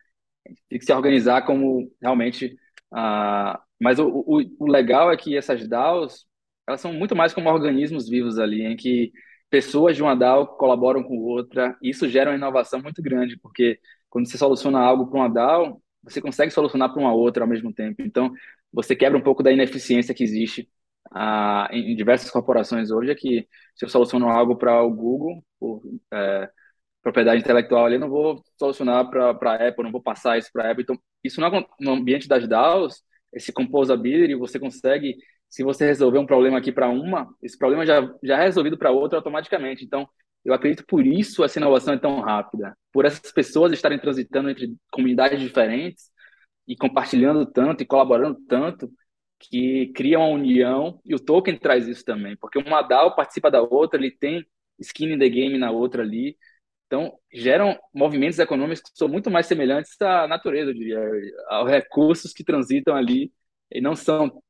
tem que se organizar como realmente. ah, mas o, o, o legal é que essas DAOs, elas são muito mais como organismos vivos ali, em que pessoas de uma DAO colaboram com outra. E isso gera uma inovação muito grande, porque quando você soluciona algo para uma DAO, você consegue solucionar para uma outra ao mesmo tempo. Então, você quebra um pouco da ineficiência que existe ah, em diversas corporações hoje, é que se eu soluciono algo para o Google, por é, propriedade intelectual ali, eu não vou solucionar para a Apple, não vou passar isso para a Apple. Então, isso no, no ambiente das DAOs, esse composability, você consegue se você resolver um problema aqui para uma, esse problema já, já é resolvido para outra automaticamente. Então, eu acredito por isso essa inovação é tão rápida, por essas pessoas estarem transitando entre comunidades diferentes e compartilhando tanto e colaborando tanto que cria uma união e o token traz isso também, porque uma DAO participa da outra, ele tem skin in the game na outra ali, então geram movimentos econômicos que são muito mais semelhantes à natureza, eu diria, aos recursos que transitam ali e não são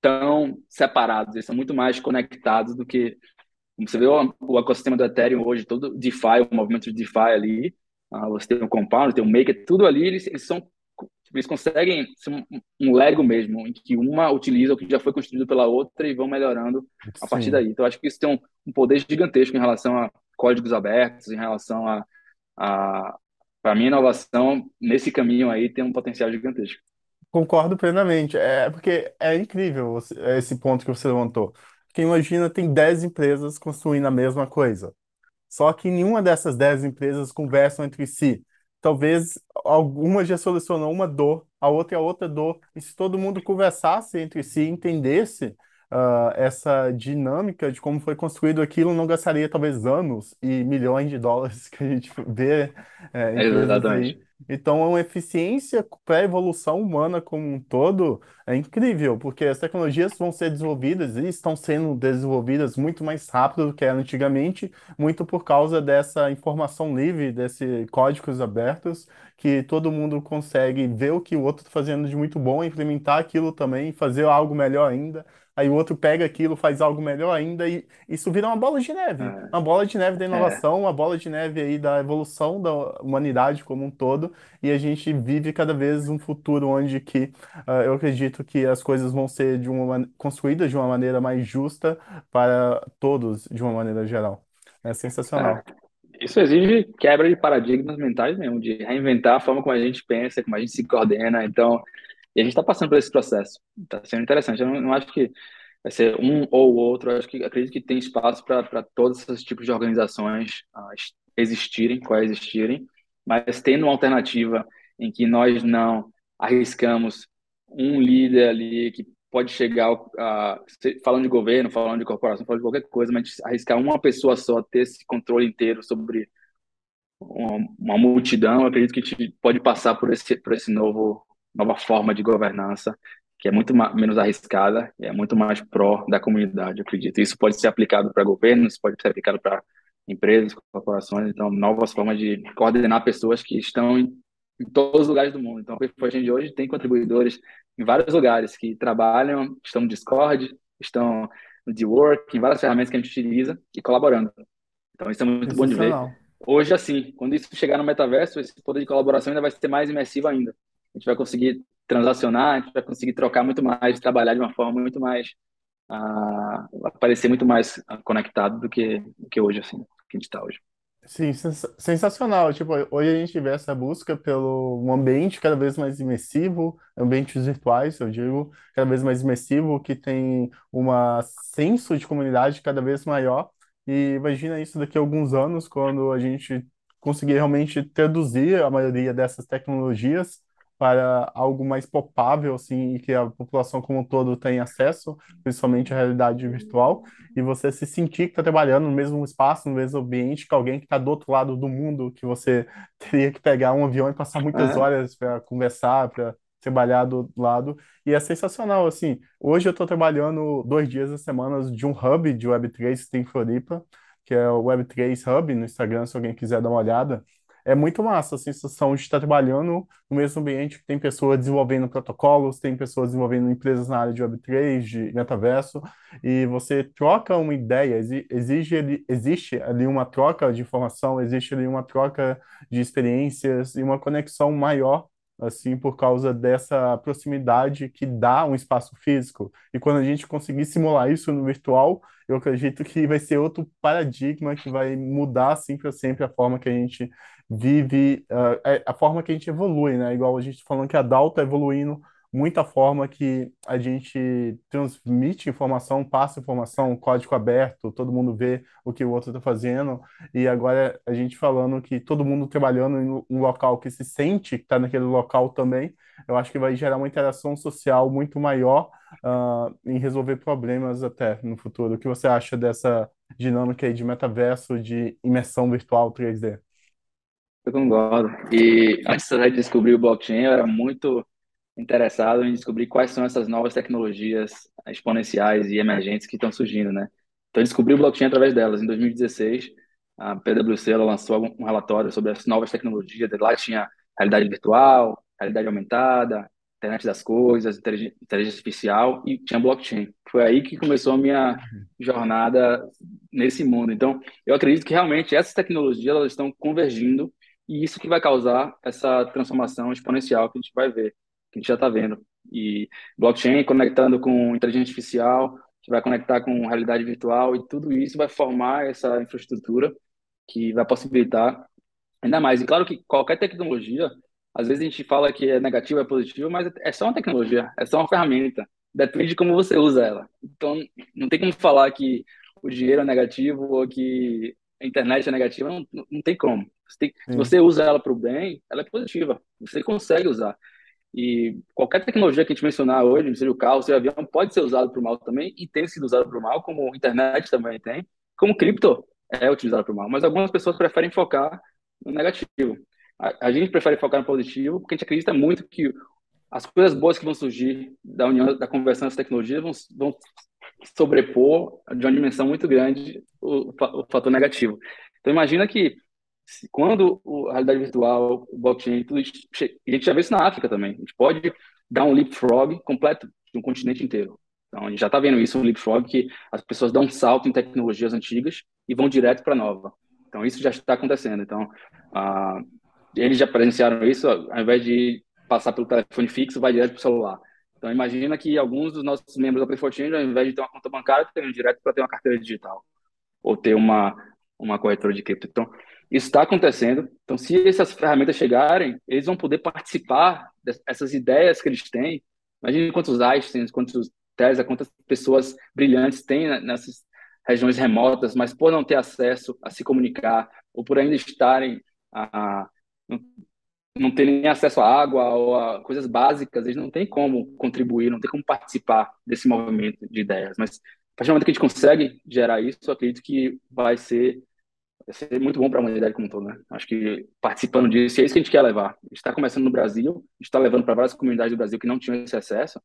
tão separados, eles são muito mais conectados do que você vê o, o ecossistema do Ethereum hoje, todo DeFi, o movimento de DeFi ali, uh, você tem o Compound, tem o Maker, tudo ali, eles, eles são eles conseguem ser um, um Lego mesmo, em que uma utiliza o que já foi construído pela outra e vão melhorando a partir Sim. daí. Então, acho que isso tem um, um poder gigantesco em relação a códigos abertos, em relação a, a para mim, a inovação nesse caminho aí tem um potencial gigantesco. Concordo plenamente. É porque é incrível você- esse ponto que você levantou. Porque imagina, tem 10 empresas construindo a mesma coisa. Só que nenhuma dessas 10 empresas conversam entre si. Talvez alguma já solucionou uma dor, a outra é outra dor. E se todo mundo conversasse entre si, entendesse ah, essa dinâmica de como foi construído aquilo, não gastaria talvez anos e milhões de dólares (laughs) que a gente vê eh, empresas aí. Exatamente. Então, é uma eficiência para a evolução humana como um todo é incrível, porque as tecnologias vão ser desenvolvidas e estão sendo desenvolvidas muito mais rápido do que era antigamente muito por causa dessa informação livre, desses códigos abertos, que todo mundo consegue ver o que o outro está fazendo de muito bom, implementar aquilo também, fazer algo melhor ainda. Aí o outro pega aquilo, faz algo melhor ainda, e isso vira uma bola de neve. Uma bola de neve da É, inovação, uma bola de neve aí da evolução da humanidade como um todo, e a gente vive cada vez um futuro onde que ah, eu acredito que as coisas vão ser de uma, construídas de uma maneira mais justa para todos, de uma maneira geral. É é, sensacional. Isso exige quebra de paradigmas mentais mesmo, de reinventar a forma como a gente pensa, como a gente se coordena. Então, e a gente está passando por esse processo. Está sendo interessante. Eu não, não acho que vai ser um ou outro. Eu acho que acredito que tem espaço para todos esses tipos de organizações es- existirem, coexistirem, mas tendo uma alternativa em que nós não arriscamos um líder ali que pode chegar a, falando de governo, falando de corporação, falando de qualquer coisa, mas arriscar uma pessoa só ter esse controle inteiro sobre uma, uma multidão, acredito que te- pode passar por esse, por esse novo, nova forma de governança, que é muito ma- menos arriscada é muito mais pró da comunidade, acredito. Isso pode ser aplicado para governos, pode ser aplicado para empresas, corporações, então, novas formas de coordenar pessoas que estão em, em todos os lugares do mundo. Então, a de hoje tem contribuidores em vários lugares que trabalham, estão no Discord, estão no D-Work, em várias ferramentas que a gente utiliza e colaborando. Então, isso é muito bom de ver. Hoje, assim, quando isso chegar no metaverso, esse poder de colaboração ainda vai ser mais imersivo ainda. A gente vai conseguir transacionar, a gente vai conseguir trocar muito mais, trabalhar de uma forma muito mais, ah, vai parecer muito mais conectado do que, do que hoje, assim, que a gente está hoje. Sim, sens- sensacional. Tipo, hoje a gente vê essa busca pelo um ambiente cada vez mais imersivo, ambientes virtuais, eu digo, cada vez mais imersivo, que tem um senso de comunidade cada vez maior. E imagina isso daqui a alguns anos, quando a gente conseguir realmente traduzir a maioria dessas tecnologias para algo mais palpável, assim, e que a população como um todo tenha acesso, principalmente a realidade virtual e você se sentir que está trabalhando no mesmo espaço, no mesmo ambiente que alguém que está do outro lado do mundo, que você (laughs) teria que pegar um avião e passar muitas É, horas para conversar, para trabalhar do lado. E é sensacional, assim. Hoje eu estou trabalhando dois dias na semana de um hub de Web3 que tem em Floripa, que é o Web3 Hub no Instagram, se alguém quiser dar uma olhada. É muito massa a sensação de estar trabalhando no mesmo ambiente que tem pessoas desenvolvendo protocolos, tem pessoas desenvolvendo empresas na área de Web3, de metaverso, e você troca uma ideia, exi- exige, existe ali uma troca de informação, existe ali uma troca de experiências e uma conexão maior, assim, por causa dessa proximidade que dá um espaço físico. E quando a gente conseguir simular isso no virtual, eu acredito que vai ser outro paradigma que vai mudar, assim, para sempre a forma que a gente vive, é a forma que a gente evolui, né? Igual a gente tá falando que a DAO está evoluindo muita forma que a gente transmite informação, passa informação, código aberto, todo mundo vê o que o outro está fazendo, e agora a gente falando que todo mundo trabalhando em um local que se sente que está naquele local também, eu acho que vai gerar uma interação social muito maior, ah, em resolver problemas até no futuro. O que você acha dessa dinâmica aí de metaverso, de imersão virtual 3D? Eu concordo. E antes de descobrir o blockchain, eu era muito interessado em descobrir quais são essas novas tecnologias exponenciais e emergentes que estão surgindo, né? Então, eu descobri o blockchain através delas. Em 2016, a PwC lançou um relatório sobre as novas tecnologias. Lá tinha realidade virtual, realidade aumentada, internet das coisas, inteligência artificial e tinha blockchain. Foi aí que começou a minha jornada nesse mundo. Então, eu acredito que realmente essas tecnologias elas estão convergindo E isso que vai causar essa transformação exponencial que a gente vai ver, que a gente já está vendo. E blockchain conectando com inteligência artificial, que vai conectar com realidade virtual, e tudo isso vai formar essa infraestrutura que vai possibilitar ainda mais. E claro que qualquer tecnologia, às vezes a gente fala que é negativo, é positivo, mas é só uma tecnologia, é só uma ferramenta. Depende de como você usa ela. Então, não tem como falar que o dinheiro é negativo ou que a internet é negativa, não, não tem como. Você tem, se você usa ela para o bem, ela é positiva. Você consegue usar. E qualquer tecnologia que a gente mencionar hoje, seja o carro, seja o avião, pode ser usado para o mal também e tem sido usado para o mal, como a internet também tem, como cripto é utilizado para o mal. Mas algumas pessoas preferem focar no negativo. A, a, gente prefere focar no positivo porque a gente acredita muito que as coisas boas que vão surgir da união, da conversão das tecnologias vão, vão sobrepor de uma dimensão muito grande o, o fator negativo. Então imagina que quando a realidade virtual, o blockchain, tudo isso, a gente já vê isso na África também. A gente pode dar um leapfrog completo de um continente inteiro. Então, a gente já está vendo isso, um leapfrog, que as pessoas dão um salto em tecnologias antigas e vão direto para a nova. Então, isso já está acontecendo. Então, ah, eles já presenciaram isso, ao invés de passar pelo telefone fixo, vai direto para o celular. Então, imagina que alguns dos nossos membros da Play14, ao invés de ter uma conta bancária, estão direto para ter uma carteira digital ou ter uma, uma corretora de cripto. Então, isso está acontecendo. Então, se essas ferramentas chegarem, eles vão poder participar dessas ideias que eles têm. Imagine quantos Einsteins, quantos Tesla, quantas pessoas brilhantes tem nessas regiões remotas, mas por não ter acesso a se comunicar, ou por ainda estarem a, a não terem acesso à água ou a coisas básicas, eles não têm como contribuir, não têm como participar desse movimento de ideias. Mas partir do momento que a gente consegue gerar isso, eu acredito que vai ser, vai ser muito bom para a humanidade como um todo. Né? Acho que participando disso, é isso que a gente quer levar. Está começando no Brasil, está levando para várias comunidades do Brasil que não tinham esse acesso.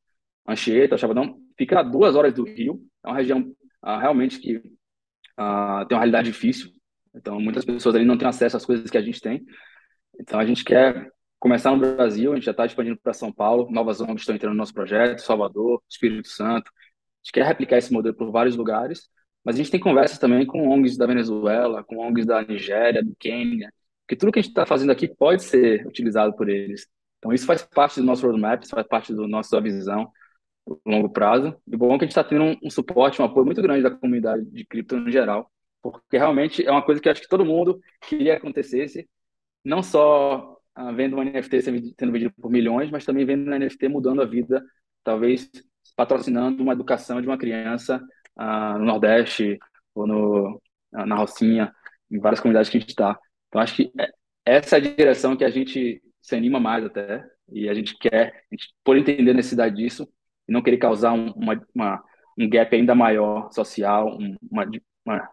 Anchieta, Chavadão, fica a duas horas do Rio, é uma região uh, realmente que uh, tem uma realidade difícil. Então, muitas pessoas ali não têm acesso às coisas que a gente tem. Então, a gente quer começar no Brasil, a gente já está expandindo para São Paulo, novas ONGs estão entrando no nosso projeto, Salvador, Espírito Santo. Gente quer replicar esse modelo por vários lugares, mas a gente tem conversas também com ONGs da Venezuela, com ONGs da Nigéria, do Quênia, porque tudo que a gente está fazendo aqui pode ser utilizado por eles. Então, isso faz parte do nosso roadmap, isso faz parte da nossa visão longo prazo. E bom que a gente está tendo um, um, suporte, um apoio muito grande da comunidade de cripto no geral, porque realmente é uma coisa que acho que todo mundo queria que acontecesse, não só ah, vendo um NFT sendo vendido por milhões, mas também vendo um NFT mudando a vida, talvez patrocinando uma educação de uma criança ah, no Nordeste ou no, ah, na Rocinha, em várias comunidades que a gente está. Então, acho que é, essa é a direção que a gente se anima mais até, e a gente quer, a gente, por entender a necessidade disso, e não querer causar um, uma, uma, um gap ainda maior social, uma, uma,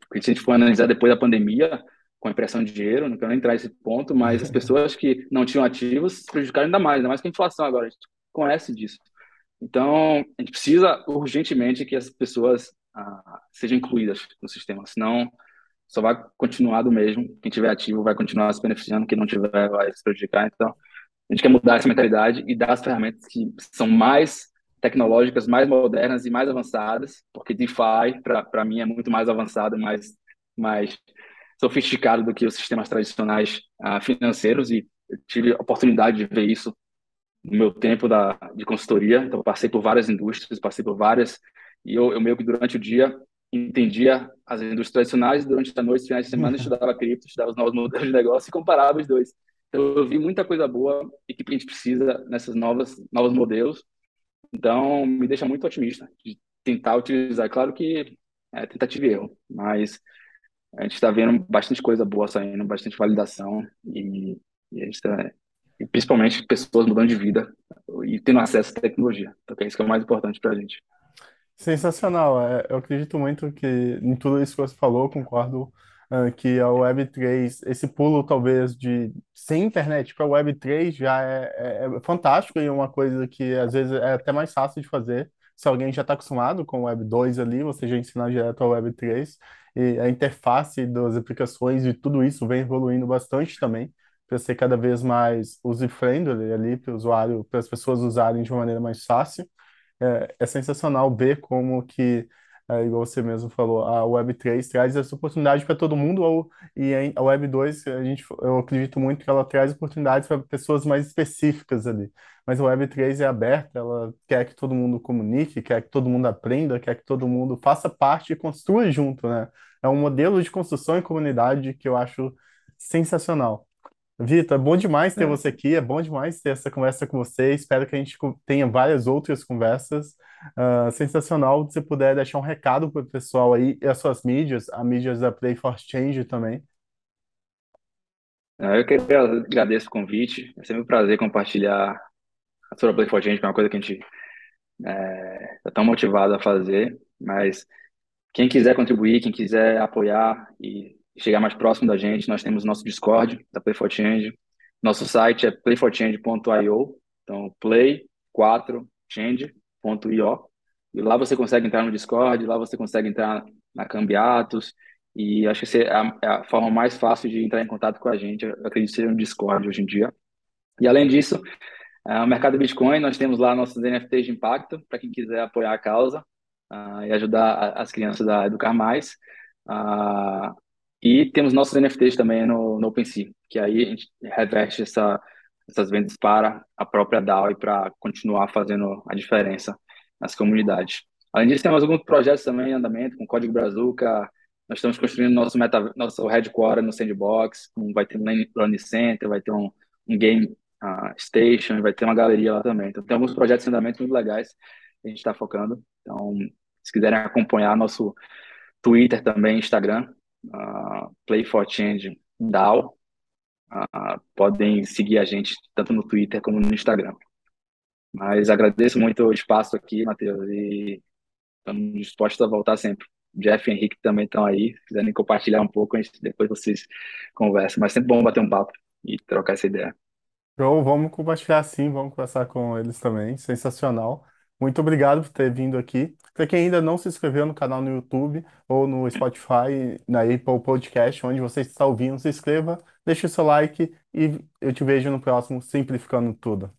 porque se a gente for analisar depois da pandemia, com a impressão de dinheiro, não quero entrar nesse ponto, mas as (laughs) pessoas que não tinham ativos se prejudicaram ainda mais, ainda mais com a inflação agora, a gente conhece disso. Então, a gente precisa urgentemente que as pessoas ah, sejam incluídas no sistema, senão só vai continuar do mesmo. Quem tiver ativo vai continuar se beneficiando, quem não tiver vai se prejudicar. Então, a gente quer mudar essa mentalidade e dar as ferramentas que são mais tecnológicas, mais modernas e mais avançadas, porque DeFi, para mim, é muito mais avançado, mais, mais sofisticado do que os sistemas tradicionais uh, financeiros, e eu tive a oportunidade de ver isso no meu tempo da, de consultoria. Então, passei por várias indústrias, passei por várias, e eu, eu meio que durante o dia entendia as indústrias tradicionais, durante a noite, finais de semana, (laughs) estudava cripto, estudava os novos modelos de negócio e comparava os dois. Então, eu vi muita coisa boa e que a gente precisa nessas novas novos modelos. Então, me deixa muito otimista de tentar utilizar. Claro que é tentativa e erro, mas a gente está vendo bastante coisa boa saindo, bastante validação e, e a gente tá, e principalmente pessoas mudando de vida e tendo acesso à tecnologia. Então, é isso que é o mais importante para a gente. Sensacional. É, eu acredito muito que em tudo isso que você falou, concordo uh, que a Web3, esse pulo talvez de sem internet para a Web3 já é, é, é, fantástico e é uma coisa que às vezes é até mais fácil de fazer. Se alguém já está acostumado com o Web 2 ali, você já ensina direto ao Web 3 e a interface das aplicações e tudo isso vem evoluindo bastante também para ser cada vez mais user-friendly ali para o usuário, para as pessoas usarem de uma maneira mais fácil. É, é sensacional ver como que é, igual você mesmo falou, a Web3 traz essa oportunidade para todo mundo, ou, e a Web2, a gente, eu acredito muito que ela traz oportunidades para pessoas mais específicas ali. Mas a Web3 é aberta, ela quer que todo mundo comunique, quer que todo mundo aprenda, quer que todo mundo faça parte e construa junto, né? É um modelo de construção em comunidade que eu acho sensacional. Vitor, é bom demais ter É, você aqui, é bom demais ter essa conversa com você. Espero que a gente co- tenha várias outras conversas. Ah, sensacional se você puder deixar um recado para o pessoal aí, e as suas mídias, a mídias da Play for Change também. eu queria agradecer o convite. É sempre um prazer compartilhar a Sora Play for Change, que é uma coisa que a gente está tão motivado a fazer. Mas quem quiser contribuir, quem quiser apoiar e chegar mais próximo da gente, nós temos nosso Discord da Play for Change. Nosso site é playforchange.io. Então, play4change.io. E lá você consegue entrar no Discord, lá você consegue entrar na Cambiatos. E acho que é a, é a forma mais fácil de entrar em contato com a gente. Eu acredito ser no Discord hoje em dia. E além disso, é, o mercado Bitcoin, nós temos lá nossos NFTs de impacto, para quem quiser apoiar a causa ah, e ajudar as crianças a educar mais. Ah, e temos nossos NFTs também no, no OpenSea, que aí a gente reverte essa, essas vendas para a própria DAO e para continuar fazendo a diferença nas comunidades. Além disso, temos alguns projetos também em andamento, com Código Brazuca. Nós estamos construindo nosso, meta, nosso headquarter no Sandbox, vai ter um Learning Center, vai ter um, um game a Station, vai ter uma galeria lá também. Então, tem alguns projetos em andamento muito legais que a gente está focando. Então, se quiserem acompanhar nosso Twitter também, Instagram, Play for Change DAO, uh, podem seguir a gente tanto no Twitter como no Instagram. Mas agradeço muito o espaço aqui, Matheus, e estamos dispostos a voltar sempre. Jeff e Henrique também estão aí, se quiserem compartilhar um pouco, depois vocês conversam. Mas sempre bom bater um papo e trocar essa ideia. Então, vamos compartilhar sim, vamos conversar com eles também. Sensacional. Muito obrigado por ter vindo aqui. Para quem ainda não se inscreveu no canal no YouTube ou no Spotify, na Apple Podcast, onde você está ouvindo, se inscreva, deixe o seu like e eu te vejo no próximo Simplificando Tudo.